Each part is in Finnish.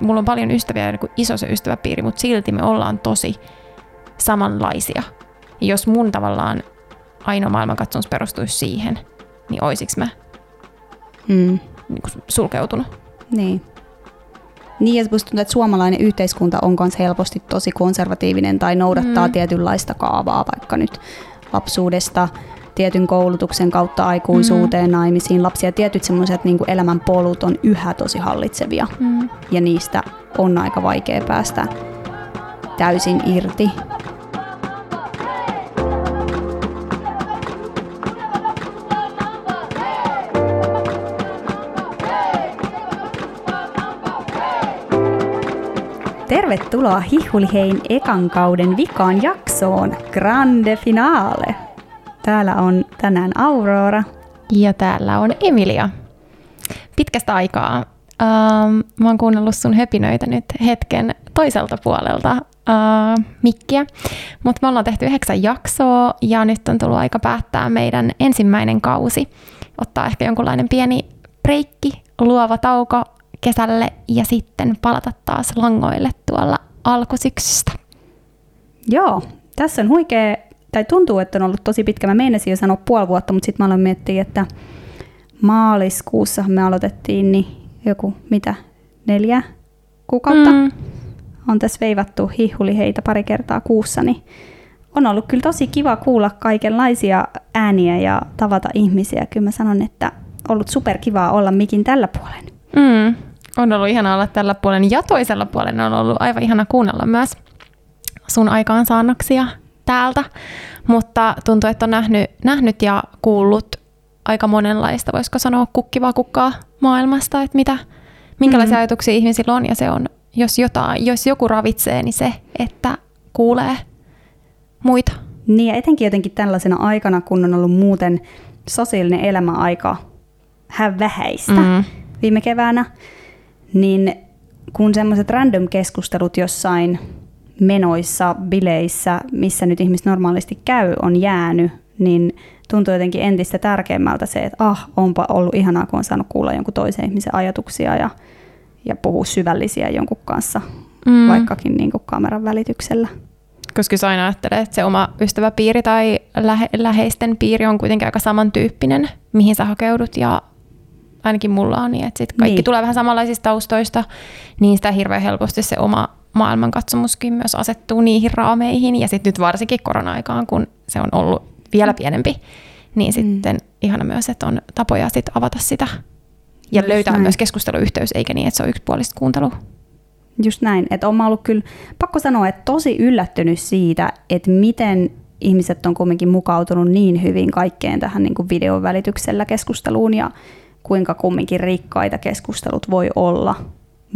Mulla on paljon ystäviä, niin kuin iso se ystäväpiiri, mutta silti me ollaan tosi samanlaisia. Ja jos mun tavallaan ainoa maailmankatsomus perustuisi siihen, niin oisiks mä Mm. niin kuin sulkeutunut? Niin. Niin, ja musta tuntuu, että suomalainen yhteiskunta on myös helposti tosi konservatiivinen tai noudattaa mm. tietynlaista kaavaa, vaikka nyt lapsuudesta tietyn koulutuksen kautta aikuisuuteen, mm. naimisiin. Lapsia tietyt semmoiset niin elämän polut on yhä tosi hallitsevia, Mm. ja niistä on aika vaikea päästä täysin irti. Tervetuloa Hihulihein ekan kauden vikaan jaksoon, Grande Finale. Täällä on tänään Aurora. Ja täällä on Emilia. Pitkästä aikaa. Ähm, mä oon kuunnellut sun höpinöitä nyt hetken toiselta puolelta äh, mikkiä, mutta me ollaan tehty yhdeksän jaksoa ja nyt on tullut aika päättää meidän ensimmäinen kausi. Ottaa ehkä jonkunlainen pieni breikki, luova tauko kesälle ja sitten palata taas langoille tuolla alkusyksystä. Joo, tässä on huikea, tai tuntuu, että on ollut tosi pitkä. Mä meinasin jo sanoa puoli vuotta, mutta sitten mä aloin miettiä, että maaliskuussa me aloitettiin niin joku, mitä, neljä kuukautta. Mm. On tässä veivattu hihuliheitä pari kertaa kuussa, niin on ollut kyllä tosi kiva kuulla kaikenlaisia ääniä ja tavata ihmisiä. Kyllä mä sanon, että ollut superkivaa olla mikin tällä puolen. Mm. On ollut ihana olla tällä puolen ja toisella puolen on ollut aivan ihana kuunnella myös sun aikaansaannoksia täältä, mutta tuntuu, että on nähnyt, nähnyt ja kuullut aika monenlaista, voisiko sanoa kukkivaa kukkaa maailmasta, että mitä, minkälaisia Mm. ajatuksia ihmisillä on ja se on, jos, jotain, jos joku ravitsee, niin se, että kuulee muita. Niin ja etenkin jotenkin tällaisena aikana, kun on ollut muuten sosiaalinen elämä aika vähäistä mm. viime keväänä, niin kun semmoiset random keskustelut jossain menoissa, bileissä, missä nyt ihmiset normaalisti käy, on jäänyt, niin tuntuu jotenkin entistä tärkeämmältä se, että ah, onpa ollut ihanaa, kun on saanut kuulla jonkun toisen ihmisen ajatuksia ja, ja puhua syvällisiä jonkun kanssa, mm. vaikkakin niin kuin kameran välityksellä. Koska aina ajattelee, että se oma ystäväpiiri tai lähe, läheisten piiri on kuitenkin aika samantyyppinen, mihin sä hakeudut ja ainakin mulla on niin, että sit kaikki niin. tulee vähän samanlaisista taustoista, niin sitä hirveän helposti se oma maailmankatsomuskin myös asettuu niihin raameihin. Ja sitten nyt varsinkin korona-aikaan, kun se on ollut vielä pienempi, niin sitten ihana myös, että on tapoja sit avata sitä ja Just löytää näin. myös keskusteluyhteys, eikä niin, että se on yksipuolista kuuntelua. Just näin, että olen ollut kyllä, pakko sanoa, että tosi yllättynyt siitä, että miten ihmiset on kumminkin mukautunut niin hyvin kaikkeen tähän niin kuin videon välityksellä keskusteluun ja kuinka kumminkin rikkaita keskustelut voi olla,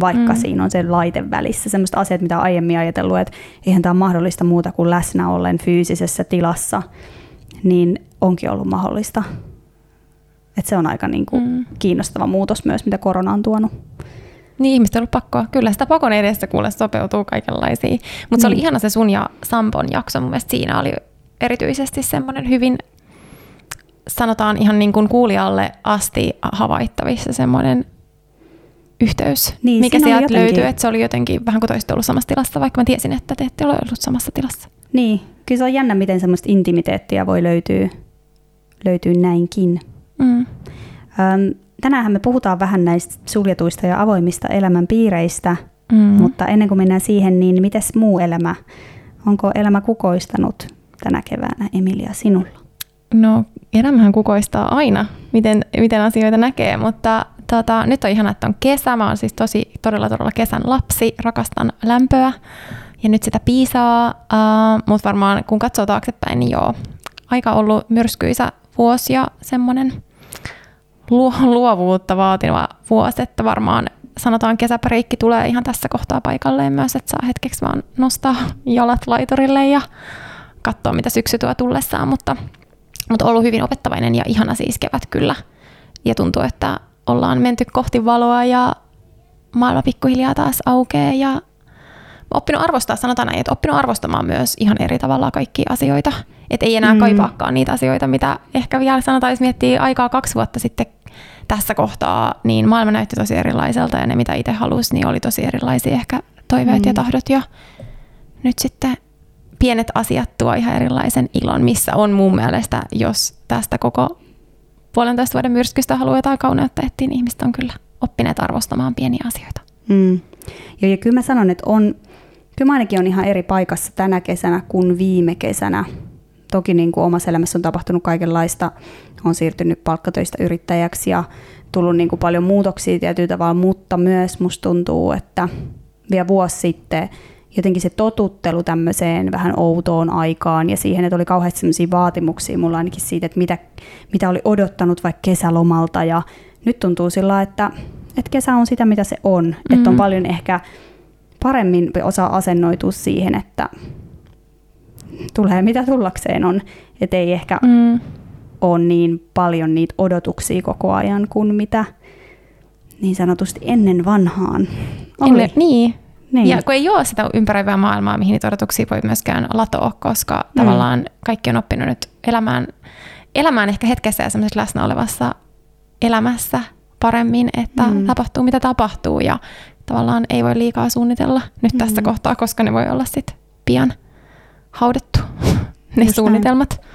vaikka mm. Siinä on se laite välissä. Sellaiset asiat, mitä aiemmin ajatellut, että eihän tämä ole mahdollista muuta kuin läsnä ollen fyysisessä tilassa, niin onkin ollut mahdollista. Et se on aika niin kuin Mm. kiinnostava muutos myös, mitä korona on tuonut. Niin, ihmistä on ollut pakkoa. Kyllä sitä pakon edessä kuule sopeutuu kaikenlaisiin. Mutta se oli Niin. ihana se sun ja Sampon jakso. Mun mielestä siinä oli erityisesti semmoinen hyvin, sanotaan ihan niin kuin kuulijalle asti havaittavissa semmoinen yhteys, Niin, mikä sieltä jotenkin- löytyy. Että se oli jotenkin vähän kuin te olisitte ollut samassa tilassa, vaikka mä tiesin, että te ette ole ollut samassa tilassa. Niin, kyllä se on jännä, miten semmoista intimiteettiä voi löytyä, löytyy näinkin. Mm. Öm, tänään me puhutaan vähän näistä suljetuista ja avoimista elämän piireistä, Mm. mm. mutta ennen kuin mennään siihen, niin mites muu elämä? Onko elämä kukoistanut tänä keväänä, Emilia, sinulla? No, elämähän kukoistaa aina, miten, miten asioita näkee, mutta tota, nyt on ihana, että on kesä. Mä oon siis tosi todella todella kesän lapsi, rakastan lämpöä ja nyt sitä piisaa, uh, mutta varmaan kun katsoo taaksepäin, niin joo, aika ollut myrskyisä vuosi ja semmoinen luo, luovuutta vaativa vuosi, että varmaan sanotaan kesäpareikki tulee ihan tässä kohtaa paikalleen myös, että saa hetkeksi vaan nostaa jalat laiturille ja katsoa, mitä syksy tuo tullessaan, mutta mutta ollut hyvin opettavainen ja ihana siis kevät kyllä. Ja tuntuu, että ollaan menty kohti valoa ja maailma pikkuhiljaa taas aukeaa ja oppinut arvostaa, sanotaan näin, että oppinut arvostamaan myös ihan eri tavalla kaikkia asioita. Että ei enää Mm. kaipaakaan niitä asioita, mitä ehkä vielä sanotaan, jos miettii aikaa kaksi vuotta sitten tässä kohtaa niin maailma näytti tosi erilaiselta ja ne mitä itse halusi, niin oli tosi erilaisia ehkä toiveet mm. ja tahdot ja nyt sitten pienet asiat tuo ihan erilaisen ilon, missä on mun mielestä, jos tästä koko puolentoista vuoden myrskystä haluaa jotain kauneutta etsiä, niin ihmiset on kyllä oppineet arvostamaan pieniä asioita. Mm. Joo, ja kyllä mä sanon, että on, kyllä mä ainakin on ihan eri paikassa tänä kesänä kuin viime kesänä. Toki niin kuin omassa elämässä on tapahtunut kaikenlaista. on siirtynyt palkkatöistä yrittäjäksi ja tullut niin kuin paljon muutoksia tietyllä tavalla, mutta myös musta tuntuu, että vielä vuosi sitten jotenkin se totuttelu tämmöiseen vähän outoon aikaan ja siihen, että oli kauheasti sellaisia vaatimuksia mulla ainakin siitä, että mitä, mitä oli odottanut vaikka kesälomalta ja nyt tuntuu sillä, että, että kesä on sitä, mitä se on. Mm-hmm. Että on paljon ehkä paremmin osaa asennoitua siihen, että tulee mitä tullakseen on. Että ei ehkä mm. ole niin paljon niitä odotuksia koko ajan kuin mitä niin sanotusti ennen vanhaan oli. Ennen, niin, niin. Ja kun ei ole sitä ympäröivää maailmaa, mihin niitä odotuksia voi myöskään latoa, koska mm. tavallaan kaikki on oppinut nyt elämään, elämään ehkä hetkessä ja semmoisessa läsnä olevassa elämässä paremmin, että mm. tapahtuu mitä tapahtuu ja tavallaan ei voi liikaa suunnitella nyt mm. tässä kohtaa, koska ne voi olla sitten pian haudettu, ne Just suunnitelmat. Näin.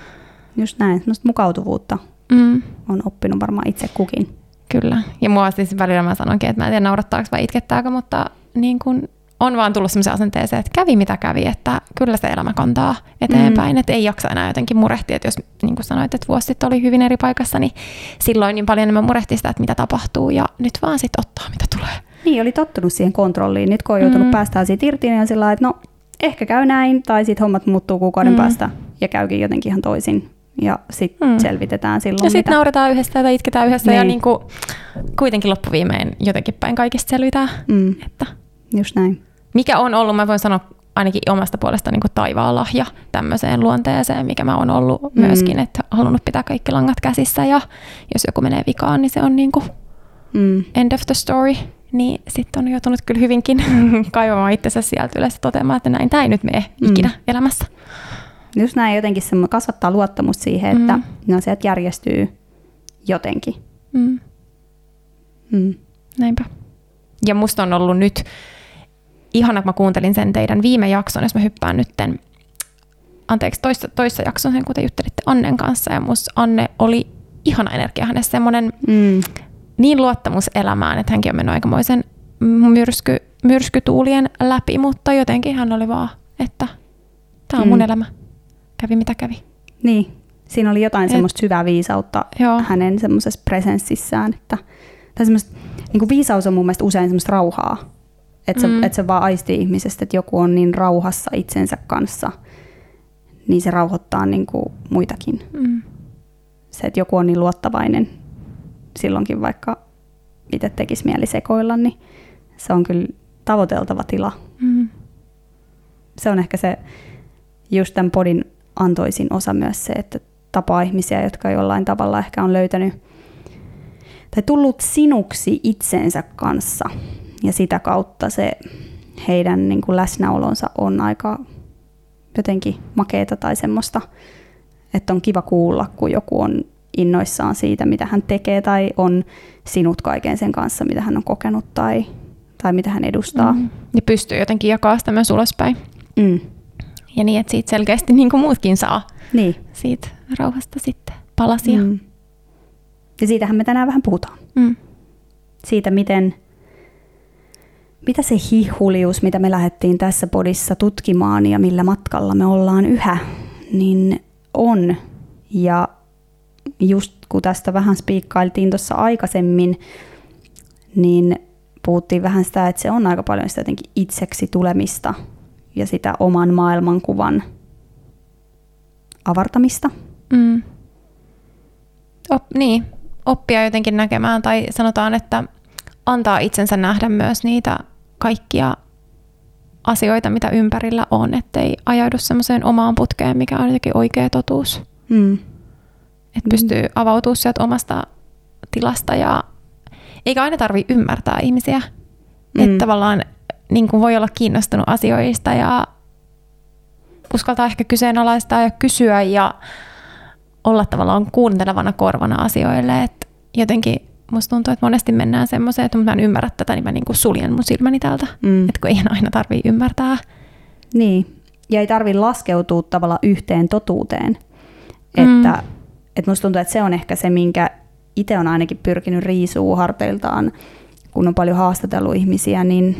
Just näin, semmoista mukautuvuutta mm. on oppinut varmaan itse kukin. Kyllä, ja mua siis välillä mä sanonkin, että mä en tiedä naurattaako vai itkettääkö, mutta niin kun on vaan tullut sellaiseen asenteeseen, että kävi mitä kävi, että kyllä se elämä kantaa eteenpäin, mm. että ei jaksa enää jotenkin murehtia, että jos niin kuin sanoit, että vuosi sitten oli hyvin eri paikassa, niin silloin niin paljon enemmän murehti sitä, että mitä tapahtuu ja nyt vaan sitten ottaa mitä tulee. Niin, oli tottunut siihen kontrolliin. Nyt kun on joutunut mm. päästään siitä irti, niin on sillä että no ehkä käy näin, tai sitten hommat muuttuu kuukauden mm. päästä ja käykin jotenkin ihan toisin. Ja sitten mm. selvitetään silloin. Ja sitten nauretaan yhdessä tai itketään yhdessä niin. ja niin kuin, kuitenkin loppuviimein jotenkin päin kaikista selvitään. Mm. Että Just näin. Mikä on ollut, mä voin sanoa ainakin omasta puolesta niin taivaan lahja tämmöiseen luonteeseen, mikä mä oon ollut mm. myöskin, että halunnut pitää kaikki langat käsissä ja jos joku menee vikaan, niin se on niin kuin mm. end of the story. Niin sitten on joutunut kyllä hyvinkin kaivamaan itsensä sieltä ylös toteamaan, että näin tämä ei nyt mene mm. ikinä elämässä. Just näin jotenkin se kasvattaa luottamusta siihen, että mm. ne asiat järjestyy jotenkin. Mm. Mm. Näinpä. Ja musta on ollut nyt ihana, kun mä kuuntelin sen teidän viime jakson, jos mä hyppään nytten, anteeksi, toissa, toissa jakson sen, kun te juttelitte Annen kanssa, ja musta Anne oli ihana energia hänessä, semmoinen mm. niin luottamus elämään, että hänkin on mennyt aikamoisen myrsky, myrskytuulien läpi, mutta jotenkin hän oli vaan, että tämä on mm. mun elämä, kävi mitä kävi. Niin, siinä oli jotain Et, semmoista syvää viisautta joo. hänen semmoisessa presenssissään, että tai semmoista, niin kuin viisaus on mun mielestä usein semmoista rauhaa, että se, mm. et se vaan aistii ihmisestä, että joku on niin rauhassa itsensä kanssa, niin se rauhoittaa niin kuin muitakin. Mm. Se, että joku on niin luottavainen silloinkin, vaikka itse tekisi mieli sekoilla, niin se on kyllä tavoiteltava tila. Mm. Se on ehkä se just tämän podin antoisin osa myös se, että tapaa ihmisiä, jotka jollain tavalla ehkä on löytänyt tai tullut sinuksi itsensä kanssa ja sitä kautta se heidän niin kuin läsnäolonsa on aika jotenkin makeeta tai semmoista, että on kiva kuulla, kun joku on innoissaan siitä, mitä hän tekee tai on sinut kaiken sen kanssa, mitä hän on kokenut tai, tai mitä hän edustaa. Mm. Ja pystyy jotenkin jakamaan sitä myös ulospäin. Mm. Ja niin, että siitä selkeästi niin kuin muutkin saa niin. siitä rauhasta sitten palasia. Mm. Ja siitähän me tänään vähän puhutaan. Mm. Siitä, miten mitä se hihulius, mitä me lähdettiin tässä podissa tutkimaan ja millä matkalla me ollaan yhä, niin on. Ja just kun tästä vähän spiikkailtiin tuossa aikaisemmin, niin puhuttiin vähän sitä, että se on aika paljon sitä jotenkin itseksi tulemista ja sitä oman maailmankuvan avartamista. Mm. Op, niin, oppia jotenkin näkemään tai sanotaan, että antaa itsensä nähdä myös niitä kaikkia asioita, mitä ympärillä on, ettei ajaudu semmoiseen omaan putkeen, mikä on jotenkin oikea totuus. Mm. Että mm. pystyy avautumaan sieltä omasta tilasta ja eikä aina tarvi ymmärtää ihmisiä. Mm. Että tavallaan niin kuin voi olla kiinnostunut asioista ja uskaltaa ehkä kyseenalaistaa ja kysyä ja olla tavallaan kuuntelevana korvana asioille. Että jotenkin musta tuntuu, että monesti mennään semmoiseen, että mä en ymmärrä tätä, niin mä niin kuin suljen mun silmäni tältä. Mm. Että kun eihän aina tarvii ymmärtää. Niin, ja ei tarvi laskeutua tavallaan yhteen totuuteen. Mm. Että, että musta tuntuu, että se on ehkä se, minkä itse on ainakin pyrkinyt riisuu harteiltaan, kun on paljon haastatellut ihmisiä, niin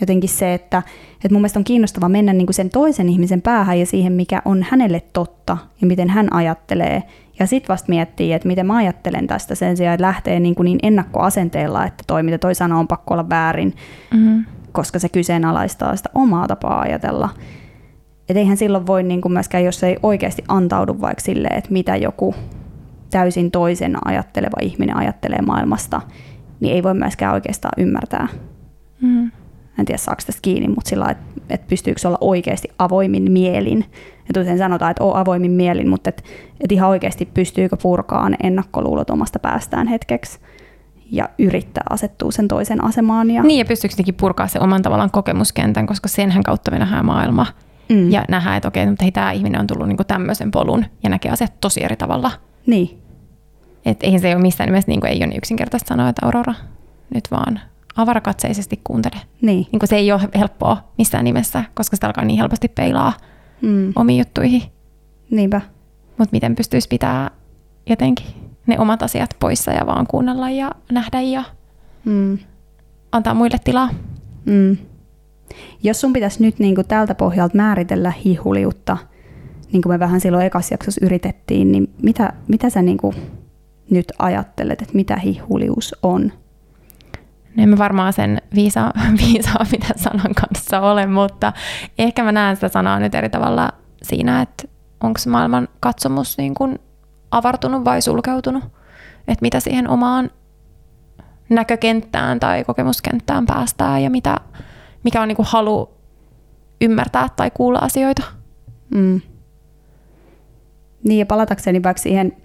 jotenkin se, että, että mun mielestä on kiinnostava mennä niin kuin sen toisen ihmisen päähän ja siihen, mikä on hänelle totta ja miten hän ajattelee. Ja sitten vasta miettii, että miten mä ajattelen tästä sen sijaan, että lähtee niin, kuin niin ennakkoasenteella, että toi mitä toi sanoo on pakko olla väärin, Mm. koska se kyseenalaistaa sitä omaa tapaa ajatella. Et eihän silloin voi niin kuin myöskään, jos ei oikeasti antaudu vaikka silleen, että mitä joku täysin toisen ajatteleva ihminen ajattelee maailmasta, niin ei voi myöskään oikeastaan ymmärtää. Mm. En tiedä saako tästä kiinni, mutta sillä että, että pystyykö olla oikeasti avoimin mielin. Ja usein sanotaan, että on avoimin mielin, mutta että, että ihan oikeasti pystyykö purkaa ne ennakkoluulot omasta päästään hetkeksi ja yrittää asettua sen toisen asemaan. Ja, Niin, ja pystyykö jotenkin purkaa se oman tavallaan kokemuskentän, koska senhän kautta me nähdään maailma. mm, Ja nähdään, että okei, mutta hei, tämä ihminen on tullut niinku tämmöisen polun ja näkee asiat tosi eri tavalla. Niin, Että eihän se ole missään nimessä, niin kuin ei ole niin yksinkertaista sanoa, että Aurora, nyt vaan avarakatseisesti kuuntele. niin. Niin se ei ole helppoa missään nimessä, koska sitä alkaa niin helposti peilaa Mm, omiin juttuihin. niinpä. Mutta miten pystyisi pitää jotenkin ne omat asiat poissa ja vaan kuunnella ja nähdä ja Mm, antaa muille tilaa. mm. Jos sun pitäisi nyt niin kuin tältä pohjalta määritellä hihuliutta, niin kuin me vähän silloin ekas jaksossa yritettiin, niin mitä, mitä sä niin kuin nyt ajattelet, että mitä hihulius on? En mä varmaan sen viisaa, viisaa mitä sanan kanssa ole, mutta ehkä mä näen sitä sanaa nyt eri tavalla siinä, että onko maailman katsomus niin kuin avartunut vai sulkeutunut. Että mitä siihen omaan näkökenttään tai kokemuskenttään päästään ja mitä, mikä on niin kuin halu ymmärtää tai kuulla asioita. Mm. Niin ja palatakseni vaikka siihen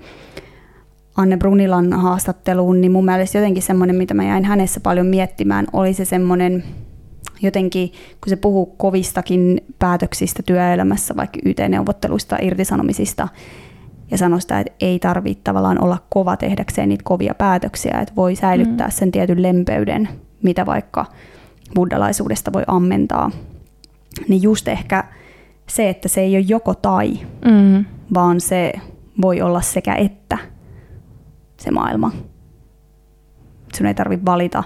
Anne Brunilan haastatteluun, niin mun mielestä jotenkin semmoinen, mitä mä jäin hänessä paljon miettimään, oli se semmoinen jotenkin, kun se puhuu kovistakin päätöksistä työelämässä, vaikka YT-neuvotteluista, irtisanomisista, ja sanoi sitä, että ei tarvitse tavallaan olla kova tehdäkseen niitä kovia päätöksiä, että voi säilyttää sen tietyn lempeyden, mitä vaikka buddhalaisuudesta voi ammentaa. Niin just ehkä se, että se ei ole joko tai, Mm. vaan se voi olla sekä että se maailma. Sun ei tarvitse valita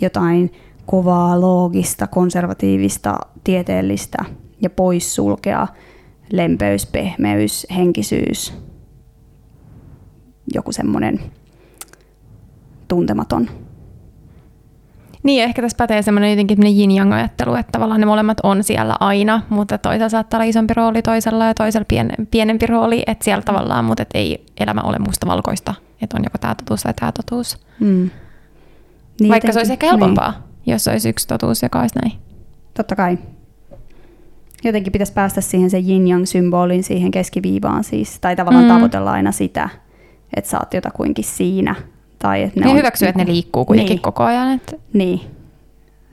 jotain kovaa, loogista, konservatiivista, tieteellistä ja poissulkea lempeys, pehmeys, henkisyys, joku semmoinen tuntematon. Niin, ehkä tässä pätee semmoinen jotenkin yin-yang-ajattelu, että tavallaan ne molemmat on siellä aina, mutta toisella saattaa olla isompi rooli toisella ja toisella pien, pienempi rooli, että siellä tavallaan, mutta ei elämä ole mustavalkoista, että on joko tämä totuus tai tämä totuus. Mm. Niin Vaikka se olisi ehkä niin. helpompaa, niin. jos olisi yksi totuus, joka olisi näin. Totta kai. Jotenkin pitäisi päästä siihen se yin-yang-symbolin siihen keskiviivaan siis, tai tavallaan Mm. tavoitella aina sitä, että sä oot jotakuinkin siinä. Tai että Ne ne ja on, hyväksyy, että ne liikkuu kuitenkin Niin. koko ajan. Että, Niin,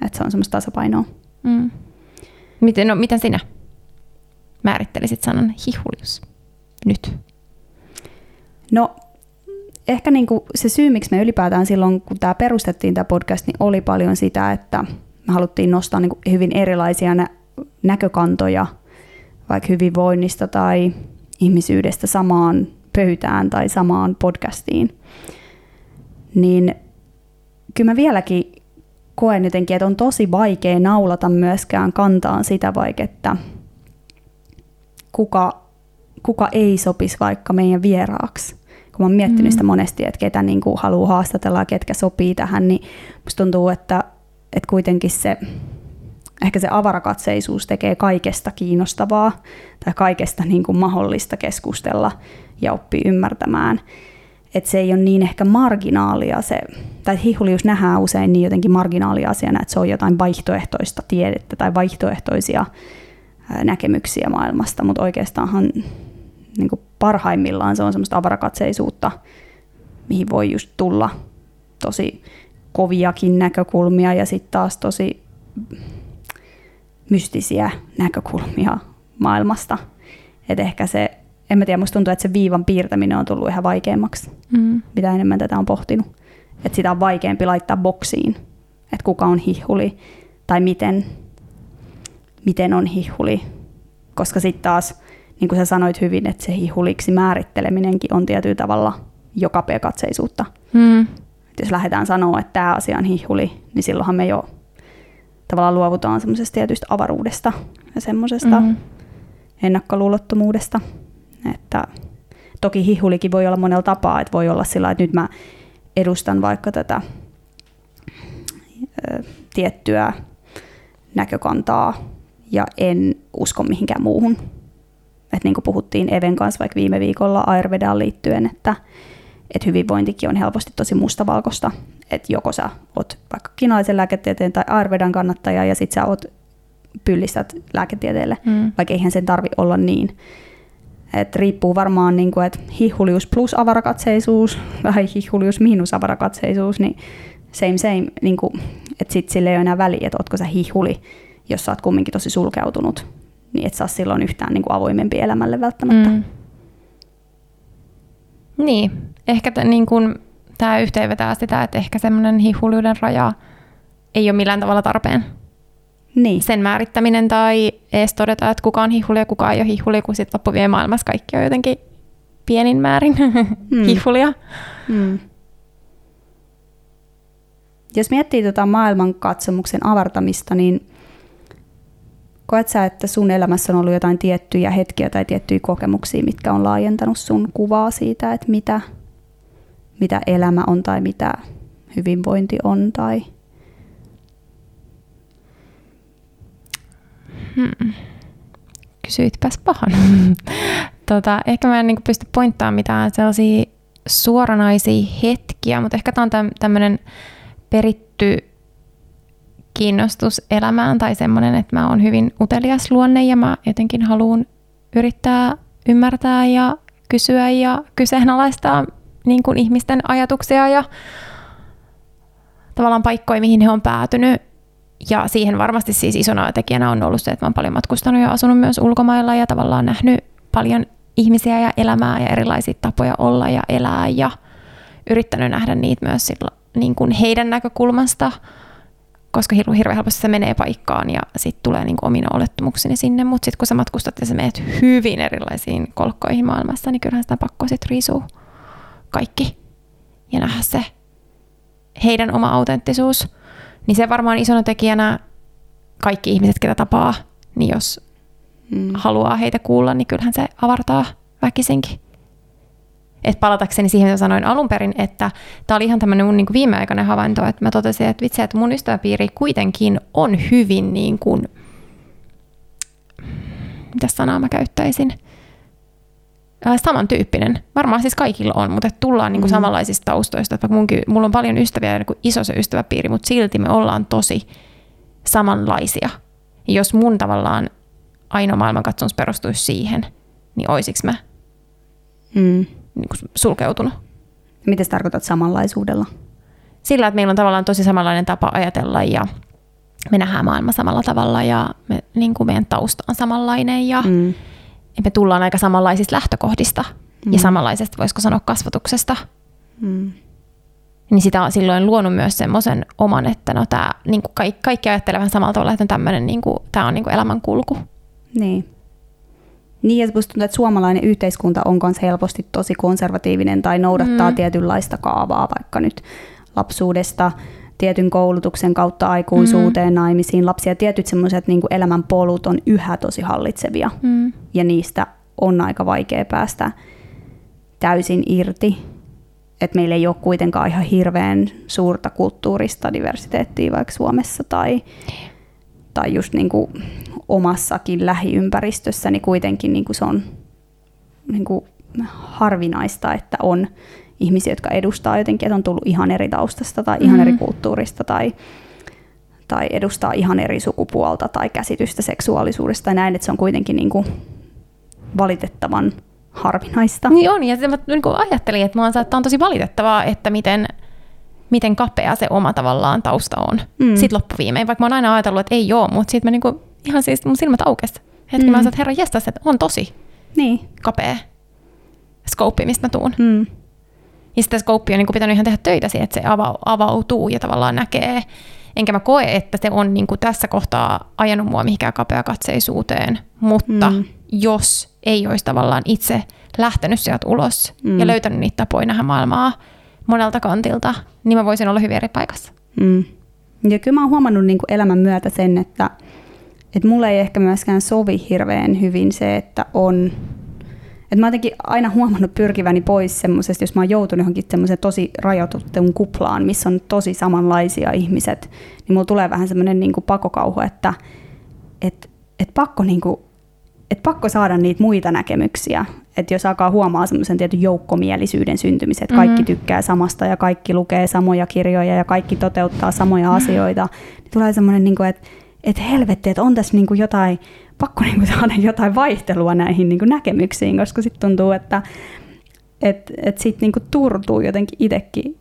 että se on semmoista tasapainoa. mm. miten, no, miten sinä määrittelisit sanan hihulius nyt? No, ehkä niinku se syy, miksi me ylipäätään silloin, kun tämä perustettiin tämä podcast, niin oli paljon sitä, että me haluttiin nostaa niinku hyvin erilaisia nä- näkökantoja, vaikka hyvinvoinnista tai ihmisyydestä samaan pöytään tai samaan podcastiin. Niin kyllä mä vieläkin koen jotenkin, että on tosi vaikea naulata myöskään kantaan sitä vaikka, että kuka, kuka ei sopisi vaikka meidän vieraaksi. Kun mä oon miettinyt Mm. sitä monesti, että ketä niin kuin haluaa haastatella ja ketkä sopii tähän, niin musta tuntuu, että, että kuitenkin se, ehkä se avarakatseisuus tekee kaikesta kiinnostavaa tai kaikesta niin kuin mahdollista keskustella ja oppii ymmärtämään. Että se ei ole niin ehkä marginaalia se, tai hihulius nähdään usein niin jotenkin marginaalia asiana, että se on jotain vaihtoehtoista tiedettä tai vaihtoehtoisia näkemyksiä maailmasta, mutta oikeastaanhan niin kuin parhaimmillaan se on semmoista avarakatseisuutta, mihin voi just tulla tosi koviakin näkökulmia ja sitten taas tosi mystisiä näkökulmia maailmasta. Et ehkä se, en mä tiedä, musta tuntuu, että se viivan piirtäminen on tullut ihan vaikeammaksi, Mm. mitä enemmän tätä on pohtinut. Että sitä on vaikeampi laittaa boksiin, että kuka on hihuli tai miten, miten on hihuli. Koska sitten taas, niin kuin sä sanoit hyvin, että se hihuliksi määritteleminenkin on tietyllä tavalla jo kapeakatseisuutta. Mm. jos lähdetään sanoa, että tämä asia on hihuli, niin silloinhan me jo tavallaan luovutaan semmoisesta tietystä avaruudesta ja semmoisesta mm. ennakkoluulottomuudesta. Että toki hihulikin voi olla monella tapaa, että voi olla sillä että nyt mä edustan vaikka tätä ö, tiettyä näkökantaa ja en usko mihinkään muuhun. Että niin kuin puhuttiin Even kanssa vaikka viime viikolla Ayurvedaan liittyen, että, että hyvinvointikin on helposti tosi mustavalkoista. Että joko sä oot vaikka kiinalaisen lääketieteen tai Ayurvedan kannattaja ja sit sä oot pyllistät lääketieteelle, mm. vaikka eihän sen tarvi olla niin. Et riippuu varmaan, niin kuin, että hihulius plus avarakatseisuus vai hihulius miinus avarakatseisuus, niin same same, niin kuin, että sitten sille ei ole enää väliä, että ootko sä hihuli, jos sä oot kumminkin tosi sulkeutunut, niin et saa silloin yhtään niin kuin avoimempi elämälle välttämättä. Mm. Niin, ehkä t- niin kuin, tämä yhteenvetää sitä, että ehkä semmoinen hihuliuden raja ei ole millään tavalla tarpeen. Niin. Sen määrittäminen tai edes todeta, että kuka on hihuli ja kuka ei ole hihuli, kun sitten loppuvien maailmassa kaikki on jotenkin pienin määrin mm. hihulia. Mm. Jos miettii tota maailmankatsomuksen avartamista, niin koet sä, että sun elämässä on ollut jotain tiettyjä hetkiä tai tiettyjä kokemuksia, mitkä on laajentanut sun kuvaa siitä, että mitä, mitä elämä on tai mitä hyvinvointi on tai Hmm. Kysyitpäs pahan. tota, ehkä mä en niin pysty pointtaamaan mitään sellaisia suoranaisia hetkiä, mutta ehkä tämä on tämmöinen peritty kiinnostus elämään tai semmoinen, että mä oon hyvin utelias luonne ja mä jotenkin haluan yrittää ymmärtää ja kysyä ja kyseenalaistaa niin kuin ihmisten ajatuksia ja tavallaan paikkoja, mihin he on päätynyt. Ja siihen varmasti siis isona tekijänä on ollut se, että mä oon paljon matkustanut ja asunut myös ulkomailla ja tavallaan nähnyt paljon ihmisiä ja elämää ja erilaisia tapoja olla ja elää ja yrittänyt nähdä niitä myös sillä, niin kuin heidän näkökulmasta, koska hirveän helposti se menee paikkaan ja sitten tulee niin omina olettumukseni sinne, mutta sitten kun sä matkustat ja sä menet hyvin erilaisiin kolkkoihin maailmassa, niin kyllähän sitä pakko sitten riisuu kaikki ja nähdä se heidän oma autenttisuus. Niin se varmaan isona tekijänä kaikki ihmiset, ketä tapaa, niin jos mm. haluaa heitä kuulla, niin kyllähän se avartaa väkisinkin. Et palatakseni siihen, mitä sanoin alun perin, että tämä oli ihan tämmöinen mun niin viimeaikainen havainto, että mä totesin, että vitsi, että mun ystäväpiiri kuitenkin on hyvin niin kuin, mitä sanaa mä käyttäisin, samantyyppinen. Varmaan siis kaikilla on, mutta tullaan niin kuin mm. samanlaisista taustoista. Että munkin, mulla on paljon ystäviä ja niin iso se ystäväpiiri, mutta silti me ollaan tosi samanlaisia. Ja jos mun tavallaan ainoa maailmankatsomus perustuisi siihen, niin oisiko mä mm. Niin kuin sulkeutunut. Mitä tarkoitat samanlaisuudella? Sillä, että meillä on tavallaan tosi samanlainen tapa ajatella ja me nähdään maailma samalla tavalla ja me, niin kuin meidän tausta on samanlainen ja mm. me tullaan aika samanlaisista lähtökohdista mm. ja samanlaisesta, voisiko sanoa, kasvatuksesta. Mm. Niin sitä on silloin luonut myös semmoisen oman, että no tää, niin kuin kaikki, kaikki ajattelee vähän samalla tavalla, että tämmöinen, niin kuin, tämä on niin kuin elämänkulku. Niin. Niin, että musta tuntuu, että suomalainen yhteiskunta on myös helposti tosi konservatiivinen tai noudattaa mm. tietynlaista kaavaa, vaikka nyt lapsuudesta tietyn koulutuksen kautta aikuisuuteen, mm. naimisiin, lapsia. Tietyt semmoiset niin elämän polut on yhä tosi hallitsevia mm. ja niistä on aika vaikea päästä täysin irti. Että meillä ei ole kuitenkaan ihan hirveän suurta kulttuurista diversiteettiä vaikka Suomessa tai, tai just niin kuin omassakin lähiympäristössä, niin kuitenkin niin kuin se on niin kuin harvinaista, että on ihmisiä, jotka edustaa jotenkin, että on tullut ihan eri taustasta tai ihan mm-hmm. eri kulttuurista tai, tai edustaa ihan eri sukupuolta tai käsitystä seksuaalisuudesta tai näin, että se on kuitenkin niin kuin valitettavan harvinaista. Niin on, ja mä niin kuin ajattelin, että, mä että on tosi valitettavaa, että miten, miten kapea se oma tavallaan tausta on. Mm. Sitten loppuviimein, vaikka mä oon aina ajatellut, että ei ole, mutta sitten mä niin kuin ihan siis mun silmät aukesi. Hetki mm. mä sanoin, että herra jestas, että on tosi niin. kapea skouppi, mistä mä tuun. Mm. Ja sitä skouppia on niin kuin pitänyt ihan tehdä töitä siihen, että se avautuu ja tavallaan näkee. Enkä mä koe, että se on niin kuin tässä kohtaa ajanut mua mihinkään kapeakatseisuuteen, mutta mm. jos ei olisi tavallaan itse lähtenyt sieltä ulos mm. ja löytänyt niitä tapoja nähdä maailmaa monelta kantilta, niin mä voisin olla hyvin eri paikassa. Mm. Ja kyllä mä oon huomannut niin kuin elämän myötä sen, että, että mulle ei ehkä myöskään sovi hirveän hyvin se, että on et mä jotenkin aina huomannut pyrkiväni pois semmoisesta, jos mä oon joutunut johonkin semmoiseen tosi rajoitettuun kuplaan, missä on tosi samanlaisia ihmiset, niin mulla tulee vähän semmoinen niin pakokauhu, että et, et pakko, niin kuin, et pakko saada niitä muita näkemyksiä. Että jos alkaa huomaa semmoisen tietyn joukkomielisyyden syntymisen, että kaikki mm-hmm. tykkää samasta ja kaikki lukee samoja kirjoja ja kaikki toteuttaa samoja mm-hmm. asioita, niin tulee semmoinen, niin kuin, että että helvetti, että on tässä niin kuin jotain pakko niin kuin saada jotain vaihtelua näihin niin kuin näkemyksiin, koska sitten tuntuu, että et, et sitten niin turtuu jotenkin itsekin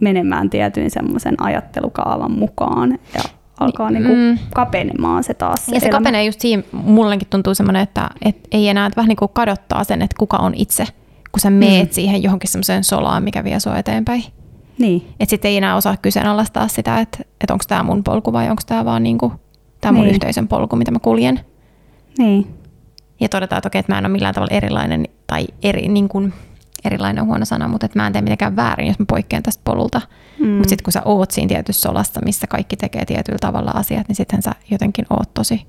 menemään tietyn semmoisen ajattelukaavan mukaan ja alkaa niin, niin mm. kapenemaan se taas. Se ja se elämä. kapenee just siinä, mullekin tuntuu semmoinen, että et ei enää että vähän niin kuin kadottaa sen, että kuka on itse, kun sä meet mm. siihen johonkin semmoiseen solaan, mikä vie sua eteenpäin. Niin. Että sitten ei enää osaa kyseenalaistaa sitä, että, että onko tämä mun polku vai onko tämä vaan niin kuin tämä niin. mun yhteisön polku, mitä mä kuljen. Niin. Ja todetaan, että okei, että mä en ole millään tavalla erilainen, tai eri, niin kuin, erilainen on huono sana, mutta että mä en tee mitenkään väärin, jos mä poikkean tästä polulta. Mm. Mutta sitten kun sä oot siinä tietyssä solassa, missä kaikki tekee tietyllä tavalla asiat, niin sitten sä jotenkin oot tosi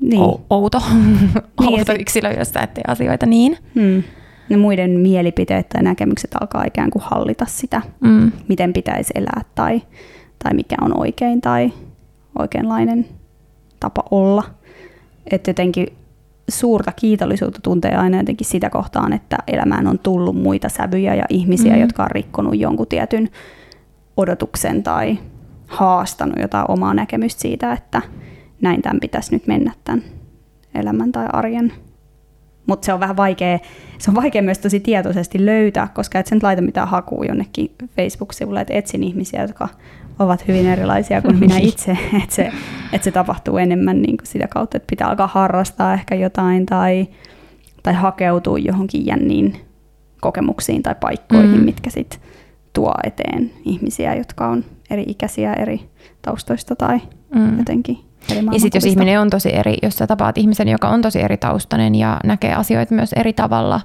niin. outo, niin, outo yksilö, jos sä et tee asioita niin. Mm. Ne muiden mielipiteet tai näkemykset alkaa ikään kuin hallita sitä, mm. miten pitäisi elää tai, tai mikä on oikein tai oikeanlainen tapa olla. Että jotenkin suurta kiitollisuutta tuntee aina jotenkin sitä kohtaan, että elämään on tullut muita sävyjä ja ihmisiä, mm. jotka on rikkonut jonkun tietyn odotuksen tai haastanut jotain omaa näkemystä siitä, että näin tämän pitäisi nyt mennä tämän elämän tai arjen. Mutta se on vähän vaikea, se on vaikea myös tosi tietoisesti löytää, koska et sen laita mitään hakua jonnekin Facebook-sivulle, että etsin ihmisiä, jotka ovat hyvin erilaisia kuin minä itse, että se, että se tapahtuu enemmän niin kuin sitä kautta, että pitää alkaa harrastaa ehkä jotain tai, tai hakeutua johonkin jänniin kokemuksiin tai paikkoihin, mm. mitkä sitten tuo eteen ihmisiä, jotka on eri ikäisiä, eri taustoista tai mm. jotenkin ja sitten jos ihminen on tosi eri, jos sä tapaat ihmisen, joka on tosi eri taustainen ja näkee asioita myös eri tavalla,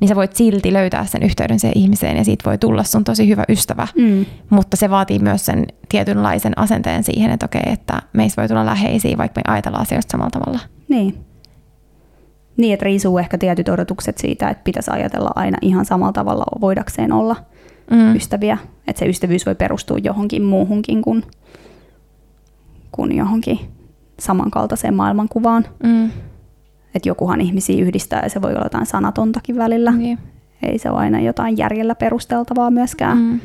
niin sä voit silti löytää sen yhteyden siihen ihmiseen ja siitä voi tulla sun tosi hyvä ystävä. Mm. Mutta se vaatii myös sen tietynlaisen asenteen siihen, että okei, että meistä voi tulla läheisiä, vaikka me ajatellaan asioista samalla tavalla. Niin. Niin, että riisuu ehkä tietyt odotukset siitä, että pitäisi ajatella aina ihan samalla tavalla voidakseen olla mm. ystäviä. Että se ystävyys voi perustua johonkin muuhunkin kuin, kuin johonkin samankaltaiseen maailmankuvaan. Mm. Että jokuhan ihmisiä yhdistää ja se voi olla jotain sanatontakin välillä. Niin. Ei se ole aina jotain järjellä perusteltavaa myöskään. Mm.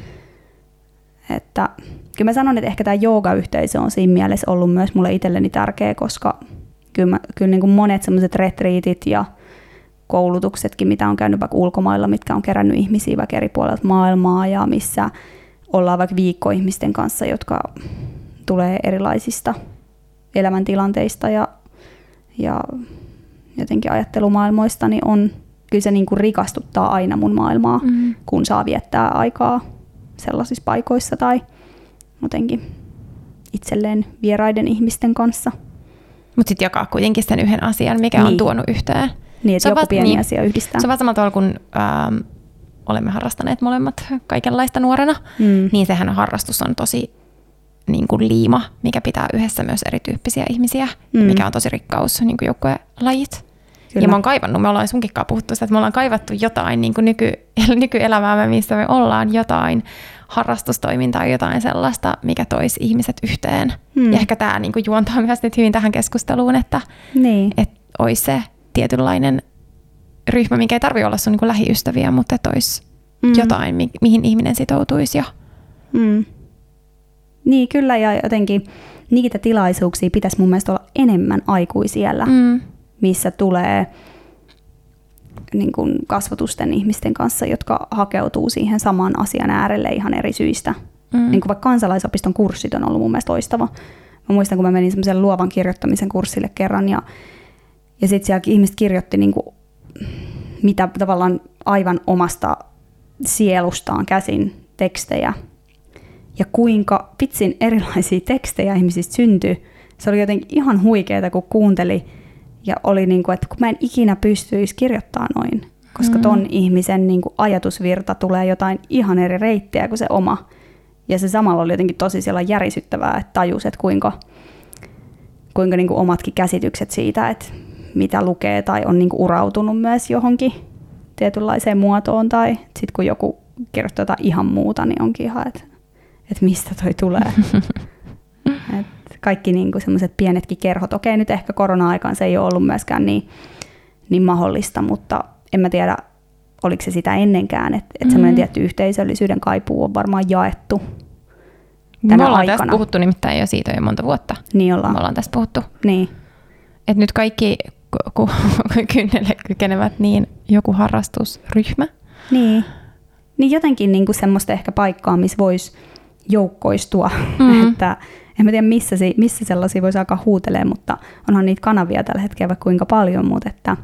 Että, kyllä mä sanon, että ehkä tämä yoga-yhteisö on siinä mielessä ollut myös mulle itselleni tärkeä, koska kyllä, mä, kyllä niin kuin monet semmoiset retriitit ja koulutuksetkin, mitä on käynyt vaikka ulkomailla, mitkä on kerännyt ihmisiä vaikka eri puolilta maailmaa ja missä ollaan vaikka viikko ihmisten kanssa, jotka tulee erilaisista elämäntilanteista ja, ja jotenkin ajattelumaailmoista, niin on, kyllä se niin kuin rikastuttaa aina mun maailmaa, mm. kun saa viettää aikaa sellaisissa paikoissa tai jotenkin itselleen vieraiden ihmisten kanssa. Mutta sitten jakaa kuitenkin sen yhden asian, mikä niin. on tuonut yhteen. Niin, että joku pieni niin, asia yhdistää. Se on vähän samalla tavalla kuin ähm, olemme harrastaneet molemmat kaikenlaista nuorena, mm. niin sehän harrastus on tosi niin kuin liima, mikä pitää yhdessä myös erityyppisiä ihmisiä, mm. mikä on tosi rikkaus, niin kuin joukkuelajit. Kyllä. Ja mä oon kaivannut, me ollaan sunkin puhuttu sitä, että me ollaan kaivattu jotain niin kuin nyky, nykyelämäämme, missä me ollaan jotain harrastustoimintaa, jotain sellaista, mikä toisi ihmiset yhteen. Mm. Ja ehkä tämä niin kuin juontaa myös nyt hyvin tähän keskusteluun, että, niin. että olisi se tietynlainen ryhmä, mikä ei tarvitse olla sun niin kuin lähiystäviä, mutta että olisi mm. jotain, mi- mihin ihminen sitoutuisi jo. Mm. Niin, kyllä, ja jotenkin niitä tilaisuuksia pitäisi mun mielestä olla enemmän aikuisiellä, mm. Missä tulee niin kuin kasvatusten ihmisten kanssa, jotka hakeutuu siihen saman asian äärelle ihan eri syistä. Mm. Niin kuin vaikka kansalaisopiston kurssit on ollut mun mielestä loistava. Mä muistan, kun mä menin semmoisen luovan kirjoittamisen kurssille kerran, ja, ja sitten siellä ihmiset kirjoitti, niin kuin, mitä tavallaan aivan omasta sielustaan käsin tekstejä. Ja kuinka pitsin erilaisia tekstejä ihmisistä syntyi. Se oli jotenkin ihan huikeaa, kun kuunteli ja oli niin kuin, että kun mä en ikinä pystyisi kirjoittaa noin, koska mm. ton ihmisen niin kuin ajatusvirta tulee jotain ihan eri reittiä kuin se oma. Ja se samalla oli jotenkin tosi siellä järisyttävää, että tajus, että kuinka, kuinka niin kuin omatkin käsitykset siitä, että mitä lukee tai on niin kuin urautunut myös johonkin tietynlaiseen muotoon tai sitten kun joku kirjoittaa jotain ihan muuta, niin onkin ihan, että, että mistä toi tulee. Et kaikki niin semmoiset pienetkin kerhot. Okei, nyt ehkä korona-aikaan se ei ole ollut myöskään niin, niin mahdollista, mutta en mä tiedä, oliko se sitä ennenkään, että, että semmoinen mm-hmm. tietty yhteisöllisyyden kaipuu on varmaan jaettu tänä Me ollaan aikana. tästä puhuttu nimittäin jo siitä jo monta vuotta. Niin ollaan. Me ollaan tästä puhuttu. Niin. Et nyt kaikki kynnelle kykenevät, niin joku harrastusryhmä. Niin. Niin jotenkin niin kuin semmoista ehkä paikkaa, missä voisi joukkoistua. Mm-hmm. että en mä tiedä, missä, se, missä sellaisia voisi alkaa huutelee, mutta onhan niitä kanavia tällä hetkellä vaikka kuinka paljon, mutta että,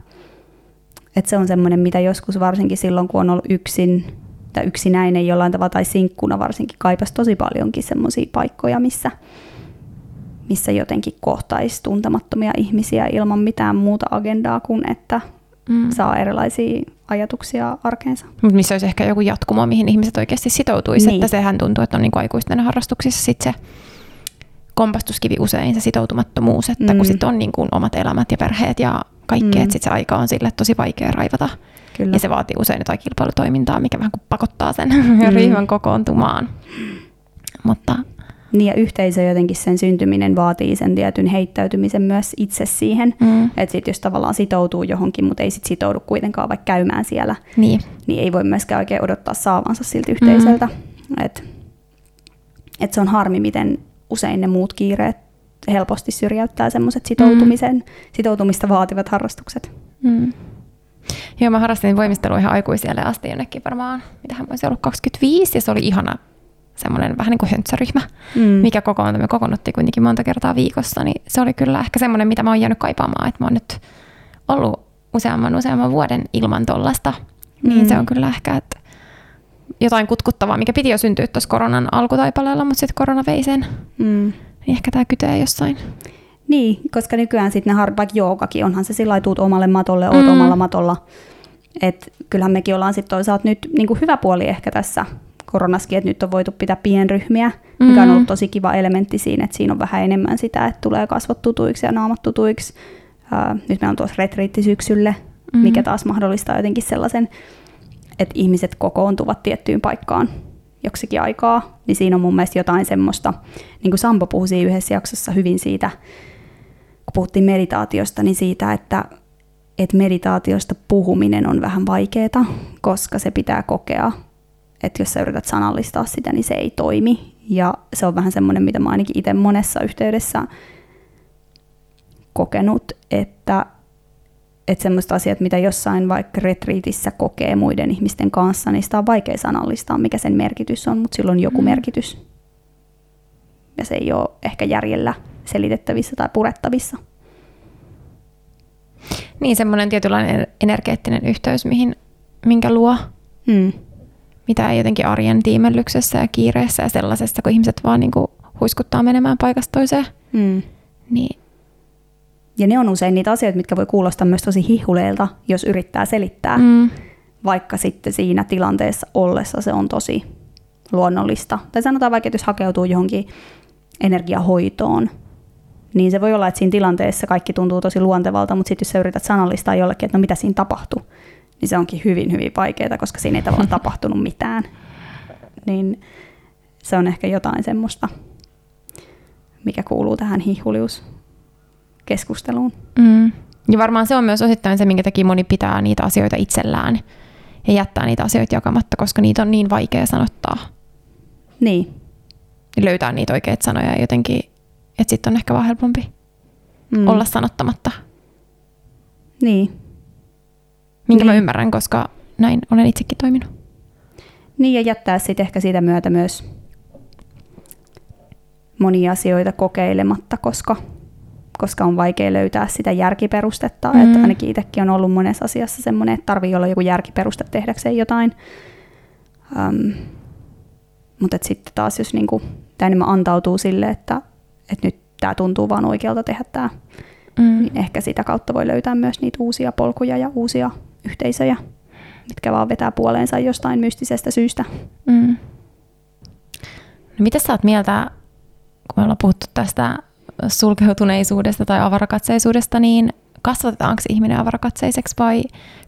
että se on semmoinen, mitä joskus varsinkin silloin, kun on ollut yksin tai yksinäinen jollain tavalla tai sinkkuna varsinkin kaipasi tosi paljonkin semmoisia paikkoja, missä, missä jotenkin kohtaisi tuntemattomia ihmisiä ilman mitään muuta agendaa kuin että mm. saa erilaisia ajatuksia arkeensa. Mutta missä olisi ehkä joku jatkumo, mihin ihmiset oikeasti sitoutuisi, niin. että sehän tuntuu, että on niin aikuisten harrastuksissa sit se kompastuskivi usein se sitoutumattomuus, että mm. kun sitten on niin kuin omat elämät ja perheet ja kaikkea, mm. että sitten se aika on sille tosi vaikea raivata. Kyllä. Ja se vaatii usein jotain kilpailutoimintaa, mikä vähän kuin pakottaa sen mm. ryhmän kokoontumaan. Mutta niin ja yhteisö jotenkin sen syntyminen vaatii sen tietyn heittäytymisen myös itse siihen. Mm. Että sitten jos tavallaan sitoutuu johonkin, mutta ei sit sitoudu kuitenkaan vaikka käymään siellä, niin, niin ei voi myöskään oikein odottaa saavansa siltä yhteisöltä. Mm. Että et se on harmi, miten usein ne muut kiireet helposti syrjäyttää semmoiset sitoutumisen, mm. sitoutumista vaativat harrastukset. Mm. Joo, mä harrastin voimistelua ihan aikuiselle asti jonnekin varmaan, mitähän voisi ollut 25, ja se oli ihana semmoinen vähän niin kuin höntsäryhmä, mm. mikä kokoontui. Me kokoonnuttiin kuitenkin monta kertaa viikossa, niin se oli kyllä ehkä semmoinen, mitä mä oon jäänyt kaipaamaan, että mä oon nyt ollut useamman useamman vuoden ilman tollasta. Niin mm. se on kyllä ehkä, että jotain kutkuttavaa, mikä piti jo syntyä tuossa koronan alkutaipaleella, mutta sitten korona vei sen. Mm. Niin ehkä tämä kytee jossain. Niin, koska nykyään sitten ne hard, vaikka joogakin, onhan se sillä tuut omalle matolle, oot mm. omalla matolla. Et kyllähän mekin ollaan sitten toisaalta nyt niin kuin hyvä puoli ehkä tässä koronaskin, että nyt on voitu pitää pienryhmiä, mikä mm. on ollut tosi kiva elementti siinä, että siinä on vähän enemmän sitä, että tulee kasvot tutuiksi ja naamat tutuiksi. Uh, nyt meillä on tuossa retriitti syksylle, mm. mikä taas mahdollistaa jotenkin sellaisen että ihmiset kokoontuvat tiettyyn paikkaan joksikin aikaa, niin siinä on mun mielestä jotain semmoista, niin kuin Sampo puhui siinä yhdessä jaksossa hyvin siitä, kun puhuttiin meditaatiosta, niin siitä, että, että meditaatiosta puhuminen on vähän vaikeaa, koska se pitää kokea, että jos sä yrität sanallistaa sitä, niin se ei toimi. Ja se on vähän semmoinen, mitä mä ainakin itse monessa yhteydessä kokenut, että että semmoiset asiat, mitä jossain vaikka retriitissä kokee muiden ihmisten kanssa, niin sitä on vaikea sanallistaa, mikä sen merkitys on, mutta silloin on joku mm. merkitys. Ja se ei ole ehkä järjellä selitettävissä tai purettavissa. Niin, semmoinen tietynlainen energeettinen yhteys, mihin, minkä luo. Mm. Mitä ei jotenkin arjen tiimellyksessä ja kiireessä ja sellaisessa, kun ihmiset vaan niin kuin huiskuttaa menemään paikasta toiseen. Mm. Niin ja ne on usein niitä asioita, mitkä voi kuulostaa myös tosi hihuleilta, jos yrittää selittää, mm. vaikka sitten siinä tilanteessa ollessa se on tosi luonnollista. Tai sanotaan vaikka, että jos hakeutuu johonkin energiahoitoon, niin se voi olla, että siinä tilanteessa kaikki tuntuu tosi luontevalta, mutta sitten jos sä yrität sanallistaa jollekin, että no mitä siinä tapahtuu, niin se onkin hyvin, hyvin vaikeaa, koska siinä ei tavallaan tapahtunut mitään. Niin se on ehkä jotain semmoista, mikä kuuluu tähän hihulius keskusteluun. Mm. Ja varmaan se on myös osittain se, minkä takia moni pitää niitä asioita itsellään ja jättää niitä asioita jakamatta, koska niitä on niin vaikea sanottaa. Niin. Ja löytää niitä oikeita sanoja jotenkin, että sitten on ehkä vaan helpompi mm. olla sanottamatta. Niin. Minkä niin. mä ymmärrän, koska näin olen itsekin toiminut. Niin ja jättää sitten ehkä siitä myötä myös monia asioita kokeilematta, koska koska on vaikea löytää sitä järkiperustetta. Mm. Että ainakin itsekin on ollut monessa asiassa semmoinen, että tarvii olla joku järkiperuste tehdäkseen jotain. Um, mutta sitten taas, jos niinku, tämä enemmän antautuu sille, että, että nyt tämä tuntuu vaan oikealta tehdä tämä, mm. niin ehkä sitä kautta voi löytää myös niitä uusia polkuja ja uusia yhteisöjä, mitkä vaan vetää puoleensa jostain mystisestä syystä. Mm. No mitä sä oot mieltä, kun me ollaan puhuttu tästä sulkeutuneisuudesta tai avarakatseisuudesta, niin kasvatetaanko ihminen avarakatseiseksi vai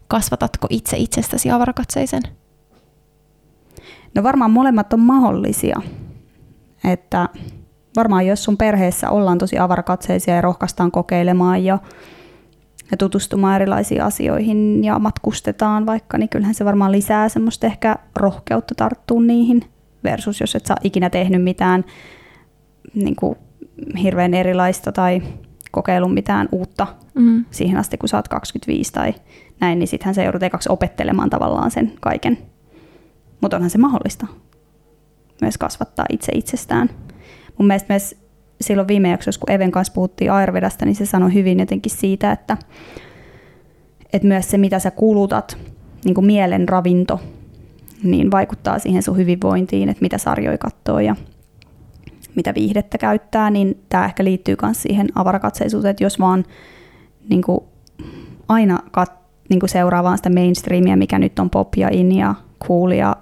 kasvatatko itse itsestäsi avarakatseisen? No varmaan molemmat on mahdollisia. Että varmaan jos sun perheessä ollaan tosi avarakatseisia ja rohkaistaan kokeilemaan ja, ja tutustumaan erilaisiin asioihin ja matkustetaan vaikka, niin kyllähän se varmaan lisää semmoista ehkä rohkeutta tarttua niihin versus jos et saa ikinä tehnyt mitään niin kuin hirveän erilaista tai kokeillut mitään uutta mm. siihen asti, kun sä oot 25 tai näin, niin sittenhän se joudut ekaksi opettelemaan tavallaan sen kaiken. Mutta onhan se mahdollista myös kasvattaa itse itsestään. Mun mielestä myös silloin viime jaksossa, kun Even kanssa puhuttiin Ayurvedasta, niin se sanoi hyvin jotenkin siitä, että, että myös se, mitä sä kulutat, niin kuin mielen ravinto, niin vaikuttaa siihen sun hyvinvointiin, että mitä sarjoja katsoo ja mitä viihdettä käyttää, niin tämä ehkä liittyy myös siihen avarakatseisuuteen, että jos vaan niin kuin aina kat, niin kuin seuraa vaan sitä mainstreamia, mikä nyt on pop ja in ja cool ja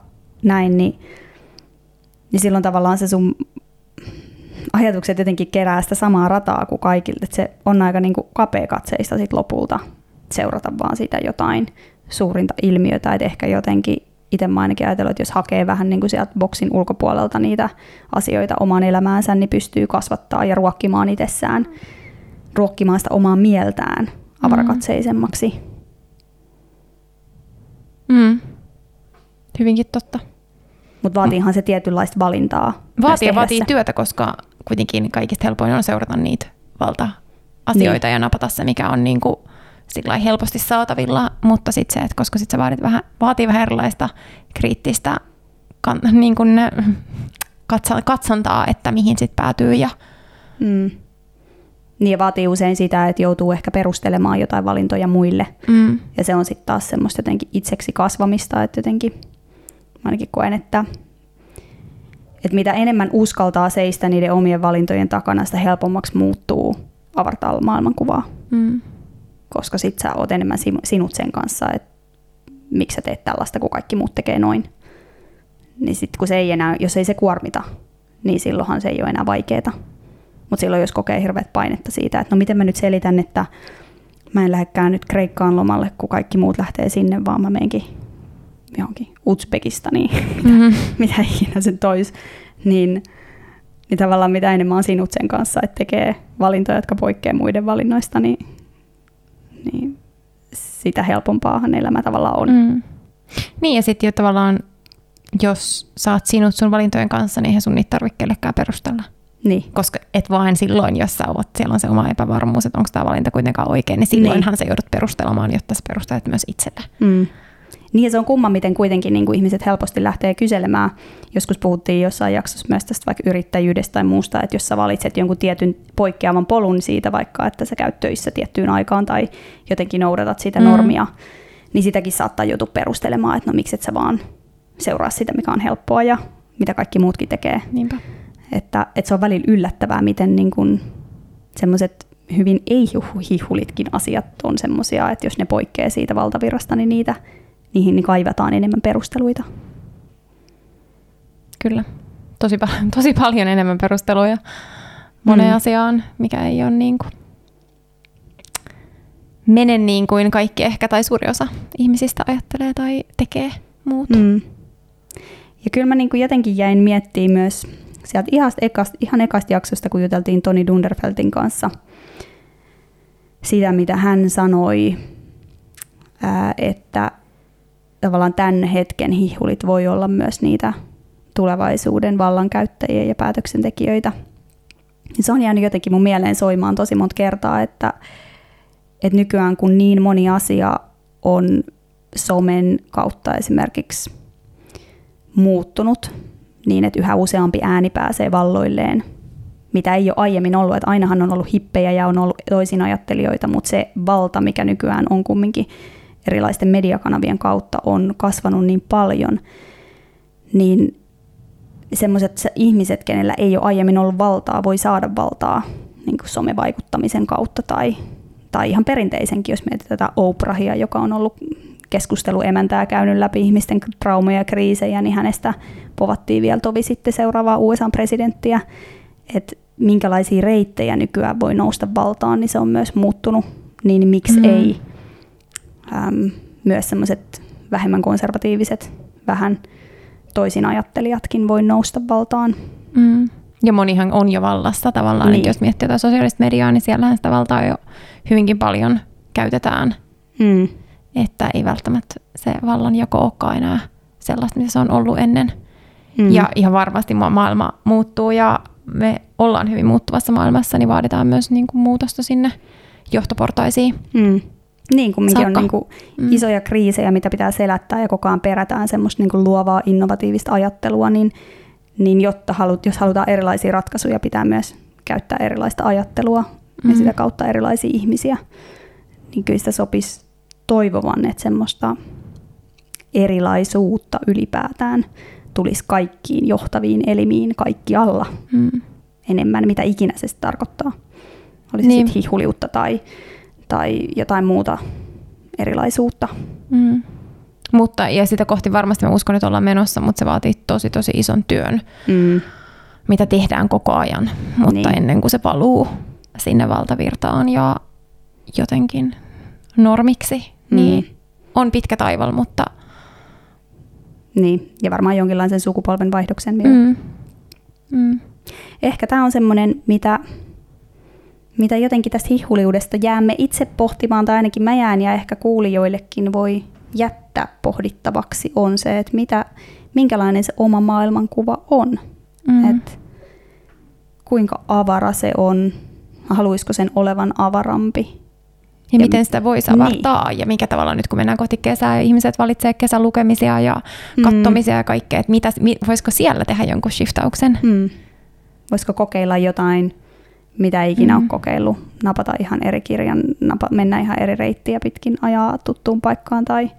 näin, niin, niin silloin tavallaan se sun ajatukset jotenkin kerää sitä samaa rataa kuin kaikille, että se on aika niin kuin katseista sit lopulta seurata vaan sitä jotain suurinta ilmiötä, että ehkä jotenkin itse mä ainakin ajatellut, että jos hakee vähän niin kuin sieltä boksin ulkopuolelta niitä asioita omaan elämäänsä, niin pystyy kasvattaa ja ruokkimaan itsessään, ruokkimaan sitä omaa mieltään avarakatseisemmaksi. Mm. Hyvinkin totta. Mutta vaatiihan se tietynlaista valintaa. Vaatii vaatii työtä, koska kuitenkin kaikista helpoin on seurata niitä valta-asioita niin. ja napata se, mikä on niin kuin sillä helposti saatavilla, mutta sitten se, että koska sit se vaadit vähän, vaatii vähän erilaista kriittistä kan, niin kuin, katsontaa, että mihin sitten päätyy. Ja... Mm. Niin vaatii usein sitä, että joutuu ehkä perustelemaan jotain valintoja muille. Mm. Ja se on sitten taas semmoista jotenkin itseksi kasvamista, että jotenkin mä ainakin koen, että, että mitä enemmän uskaltaa seistä niiden omien valintojen takana, sitä helpommaksi muuttuu avartaa maailmankuvaa. Mm koska sit sä oot enemmän sinut sen kanssa, että miksi sä teet tällaista, kun kaikki muut tekee noin. Niin sitten kun se ei enää, jos ei se kuormita, niin silloinhan se ei ole enää vaikeeta. Mutta silloin jos kokee hirveät painetta siitä, että no miten mä nyt selitän, että mä en lähdekään nyt Kreikkaan lomalle, kun kaikki muut lähtee sinne, vaan mä menenkin johonkin Uzbekistaniin, mm-hmm. mitä, ikinä se tois, niin, niin tavallaan mitä enemmän on sinut sen kanssa, että tekee valintoja, jotka poikkeaa muiden valinnoista, niin niin sitä helpompaahan elämä tavallaan on. Mm. Niin ja sitten jo tavallaan, jos saat sinut sun valintojen kanssa, niin eihän sun niitä tarvitse kellekään perustella. Niin. Koska et vain silloin, jos sä oot, siellä on se oma epävarmuus, että onko tämä valinta kuitenkaan oikein, niin silloinhan niin. sä joudut perustelemaan, jotta sä perustelet myös itselle. Mm. Niin se on kumma, miten kuitenkin niin kuin ihmiset helposti lähtee kyselemään. Joskus puhuttiin jossain jaksossa myös tästä vaikka yrittäjyydestä tai muusta, että jos sä valitset jonkun tietyn poikkeavan polun siitä vaikka, että sä käyt töissä tiettyyn aikaan tai jotenkin noudatat sitä mm. normia, niin sitäkin saattaa joutua perustelemaan, että no miksi et sä vaan seuraa sitä, mikä on helppoa ja mitä kaikki muutkin tekee. Niinpä. Että, että se on välillä yllättävää, miten niin kuin semmoiset hyvin ei-hihulitkin asiat on semmoisia, että jos ne poikkeaa siitä valtavirrasta, niin niitä niihin niin kaivataan enemmän perusteluita. Kyllä. Tosi, tosi paljon enemmän perusteluja moneen mm. asiaan, mikä ei ole niin kuin mene niin kuin kaikki ehkä tai suuri osa ihmisistä ajattelee tai tekee muut. Mm. Ja kyllä mä niin kuin jotenkin jäin miettimään myös sieltä ihan ekasta, ihan ekasta jaksosta, kun juteltiin Toni Dunderfeltin kanssa, sitä mitä hän sanoi, että tavallaan tämän hetken hihulit voi olla myös niitä tulevaisuuden vallankäyttäjiä ja päätöksentekijöitä. Se on jäänyt jotenkin mun mieleen soimaan tosi monta kertaa, että, että nykyään kun niin moni asia on somen kautta esimerkiksi muuttunut niin, että yhä useampi ääni pääsee valloilleen mitä ei ole aiemmin ollut. Että ainahan on ollut hippejä ja on ollut toisinajattelijoita, mutta se valta, mikä nykyään on kumminkin erilaisten mediakanavien kautta on kasvanut niin paljon, niin semmoiset ihmiset, kenellä ei ole aiemmin ollut valtaa, voi saada valtaa niin kuin somevaikuttamisen kautta tai, tai ihan perinteisenkin, jos mietitään tätä Oprahia, joka on ollut keskusteluemäntää käynyt läpi ihmisten traumeja ja kriisejä, niin hänestä povattiin vielä tovi sitten seuraavaa USA-presidenttiä, että minkälaisia reittejä nykyään voi nousta valtaan, niin se on myös muuttunut, niin miksi mm. ei äm, myös semmoiset vähemmän konservatiiviset, vähän toisin ajattelijatkin voi nousta valtaan. Mm. Ja monihan on jo vallassa tavallaan, niin. jos miettii jotain sosiaalista mediaa, niin siellähän sitä valtaa jo hyvinkin paljon käytetään. Mm. Että ei välttämättä se vallan joko olekaan enää sellaista, mitä se on ollut ennen. Mm. Ja ihan varmasti maailma muuttuu ja me ollaan hyvin muuttuvassa maailmassa, niin vaaditaan myös niin kuin muutosta sinne johtoportaisiin. Mm. Niin, kumminkin on niin kuin mm. isoja kriisejä, mitä pitää selättää ja koko ajan perätään semmoista niin kuin luovaa, innovatiivista ajattelua, niin, niin jotta halut, jos halutaan erilaisia ratkaisuja, pitää myös käyttää erilaista ajattelua mm. ja sitä kautta erilaisia ihmisiä, niin kyllä sitä sopisi toivovan, että semmoista erilaisuutta ylipäätään tulisi kaikkiin johtaviin elimiin kaikkialla mm. enemmän, mitä ikinä se tarkoittaa. Olisi niin. sitten hihuliutta tai tai jotain muuta erilaisuutta. Mm. Mutta, ja sitä kohti varmasti mä uskon, että ollaan menossa, mutta se vaatii tosi tosi ison työn, mm. mitä tehdään koko ajan. Mutta niin. ennen kuin se paluu sinne valtavirtaan ja jotenkin normiksi, mm. niin on pitkä taival, mutta... Niin, ja varmaan jonkinlaisen sukupolven vaihdoksen vielä. Mm. Mm. Ehkä tämä on semmoinen, mitä mitä jotenkin tästä hihuliudesta jäämme itse pohtimaan, tai ainakin mä jään ja ehkä kuulijoillekin voi jättää pohdittavaksi, on se, että mitä, minkälainen se oma maailmankuva on. Mm. Et kuinka avara se on, haluaisiko sen olevan avarampi. Ja, ja miten sitä voisi avartaa niin. ja mikä tavalla nyt kun mennään kohti kesää ja ihmiset valitsee kesälukemisia ja kattomisia mm. ja kaikkea, että mitä, voisiko siellä tehdä jonkun shiftauksen? Mm. Voisiko kokeilla jotain mitä ikinä mm. ole kokeillut, napata ihan eri kirjan, napa, mennä ihan eri reittiä pitkin, ajaa tuttuun paikkaan tai,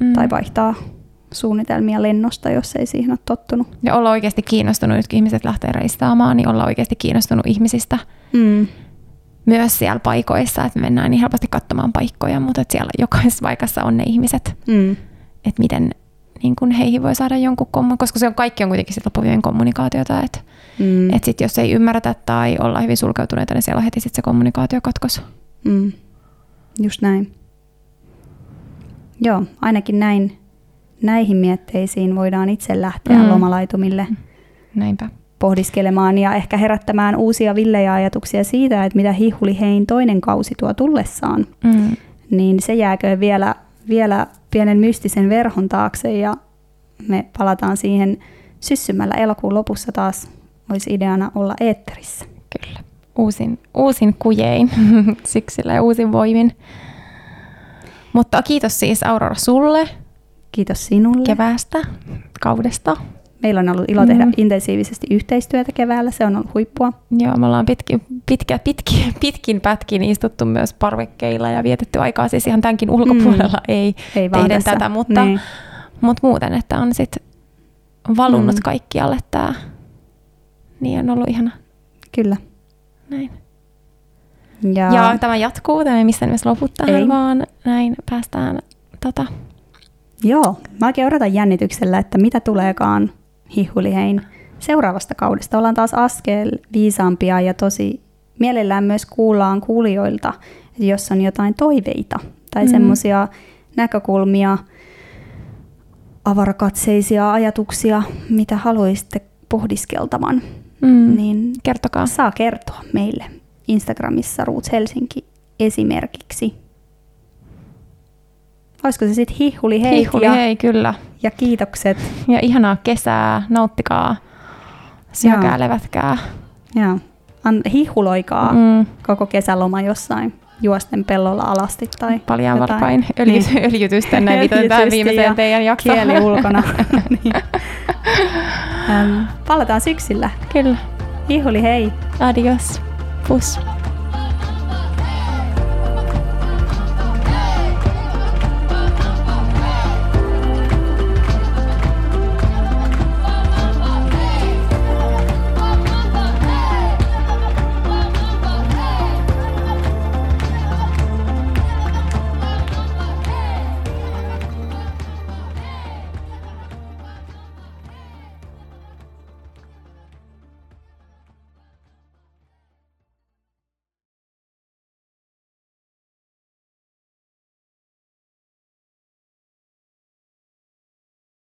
mm. tai vaihtaa suunnitelmia lennosta, jos ei siihen ole tottunut. Ja olla oikeasti kiinnostunut, nyt kun ihmiset lähtee reistaamaan, niin olla oikeasti kiinnostunut ihmisistä. Mm. Myös siellä paikoissa, että me mennään niin helposti katsomaan paikkoja, mutta että siellä jokaisessa paikassa on ne ihmiset. Mm. Että miten niin kun heihin voi saada jonkun kommun, koska se on kaikki on kuitenkin sit loppuvien kommunikaatiota, että mm. et sit jos ei ymmärretä tai olla hyvin sulkeutuneita, niin siellä on heti sit se kommunikaatiokatkos. Mm. Just näin. Joo, ainakin näin, näihin mietteisiin voidaan itse lähteä mm. lomalaitumille. Näinpä. Pohdiskelemaan ja ehkä herättämään uusia villejä ajatuksia siitä, että mitä hihulihein toinen kausi tuo tullessaan. Mm. Niin se jääkö vielä vielä pienen mystisen verhon taakse ja me palataan siihen syssymällä elokuun lopussa taas olisi ideana olla eetterissä. Kyllä. Uusin, uusin kujein syksyllä ja uusin voimin. Mutta kiitos siis Aurora sulle. Kiitos sinulle. Keväästä, kaudesta. Meillä on ollut ilo tehdä mm. intensiivisesti yhteistyötä keväällä, se on ollut huippua. Joo, me ollaan pitkin, pitkä, pitkin, pitkin pätkin istuttu myös parvekkeilla ja vietetty aikaa siis ihan tämänkin ulkopuolella, mm. ei, ei tehdä tätä, mutta, niin. mutta muuten, että on sitten valunut mm. kaikkialle tämä. Niin on ollut ihana. Kyllä. Näin. Ja, ja tämä jatkuu, tämä ei missään nimessä lopu tähän, ei. vaan näin päästään tota, Joo, mä oikein odotan jännityksellä, että mitä tuleekaan hihulihein seuraavasta kaudesta. Ollaan taas askel viisaampia ja tosi mielellään myös kuullaan kuulijoilta, että jos on jotain toiveita tai mm. semmoisia näkökulmia, avarakatseisia ajatuksia, mitä haluaisitte pohdiskeltavan, mm. niin Kertokaa. saa kertoa meille Instagramissa Roots Helsinki esimerkiksi. Olisiko se sitten hihuli hei? Hihuli ja, hei, kyllä. Ja kiitokset. Ja ihanaa kesää, nauttikaa, syökää, levätkää. Joo. An, hihuloikaa mm. koko kesäloma jossain juosten pellolla alasti tai Paljaan varpain öljy, niin. öljytysten, näin viitataan viimeiseen teidän jaksoon. Kieli ulkona. niin. palataan syksyllä. Kyllä. Ihuli hei! Adios. Puss.